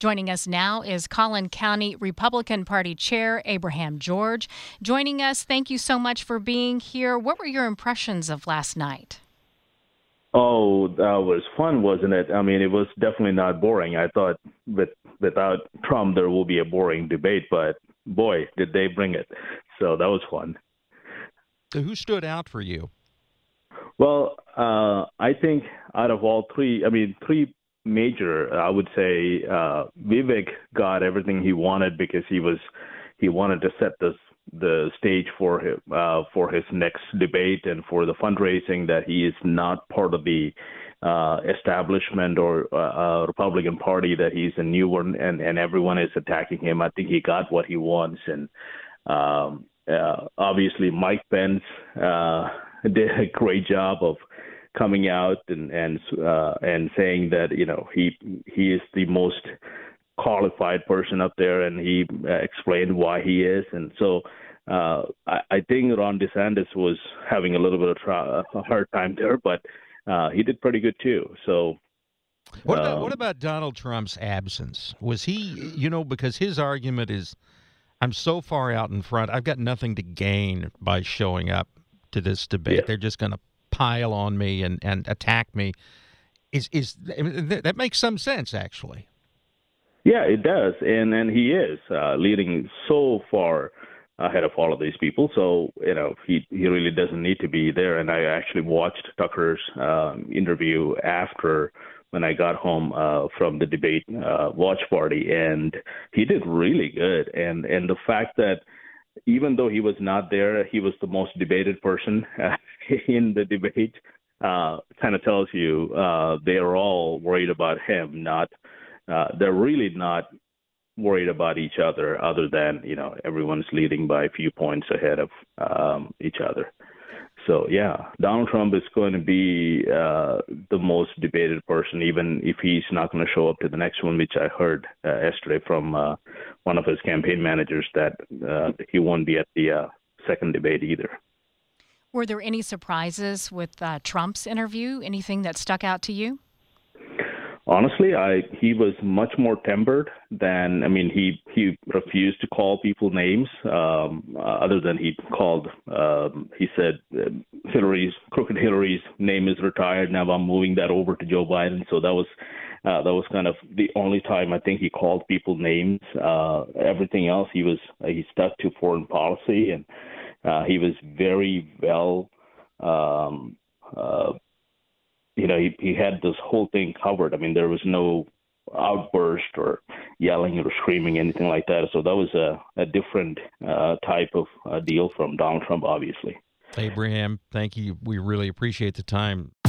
Joining us now is Collin County Republican Party Chair Abraham George. Joining us, thank you so much for being here. What were your impressions of last night? Oh, that was fun, wasn't it? I mean, it was definitely not boring. I thought with without Trump there will be a boring debate, but boy, did they bring it. So that was fun. So who stood out for you? Well, uh, I think out of all three, I mean, three major. I would say uh, Vivek got everything he wanted because he was he wanted to set this the stage for him uh, for his next debate and for the fundraising that he is not part of the uh, establishment or uh, Republican Party that he's a new one and and everyone is attacking him. I think he got what he wants and um, uh, obviously Mike Pence uh, did a great job of coming out and and uh, and saying that you know he he is the most qualified person up there, and he uh, explained why he is, and so. Uh, I, I think Ron DeSantis was having a little bit of tra- a hard time there, but uh, he did pretty good too. So, what about, um, what about Donald Trump's absence? Was he, you know, because his argument is, I'm so far out in front, I've got nothing to gain by showing up to this debate. Yeah. They're just going to pile on me and, and attack me. Is is that makes some sense actually? Yeah, it does, and and he is uh, leading so far ahead of all of these people. So you know he he really doesn't need to be there. And I actually watched Tucker's um, interview after when I got home uh, from the debate uh, watch party, and he did really good. And and the fact that even though he was not there, he was the most debated person in the debate. Uh, kind of tells you uh, they are all worried about him. Not uh, they're really not worried about each other, other than you know everyone's leading by a few points ahead of um, each other. So yeah, Donald Trump is going to be uh, the most debated person, even if he's not going to show up to the next one, which I heard uh, yesterday from uh, one of his campaign managers that uh, he won't be at the uh, second debate either. Were there any surprises with uh, Trump's interview? Anything that stuck out to you? honestly, I he was much more tempered than I mean he he refused to call people names um, uh, other than he called um, he said uh, Hillary's crooked Hillary's name is retired now I'm moving that over to Joe Biden so that was uh, that was kind of the only time I think he called people names uh, everything else he was he stuck to foreign policy and uh, he was very well um, uh, you know, he, he had this whole thing covered. I mean, there was no outburst or yelling or screaming, anything like that. So that was a, a different uh, type of uh, deal from Donald Trump, obviously. Abraham, thank you. We really appreciate the time.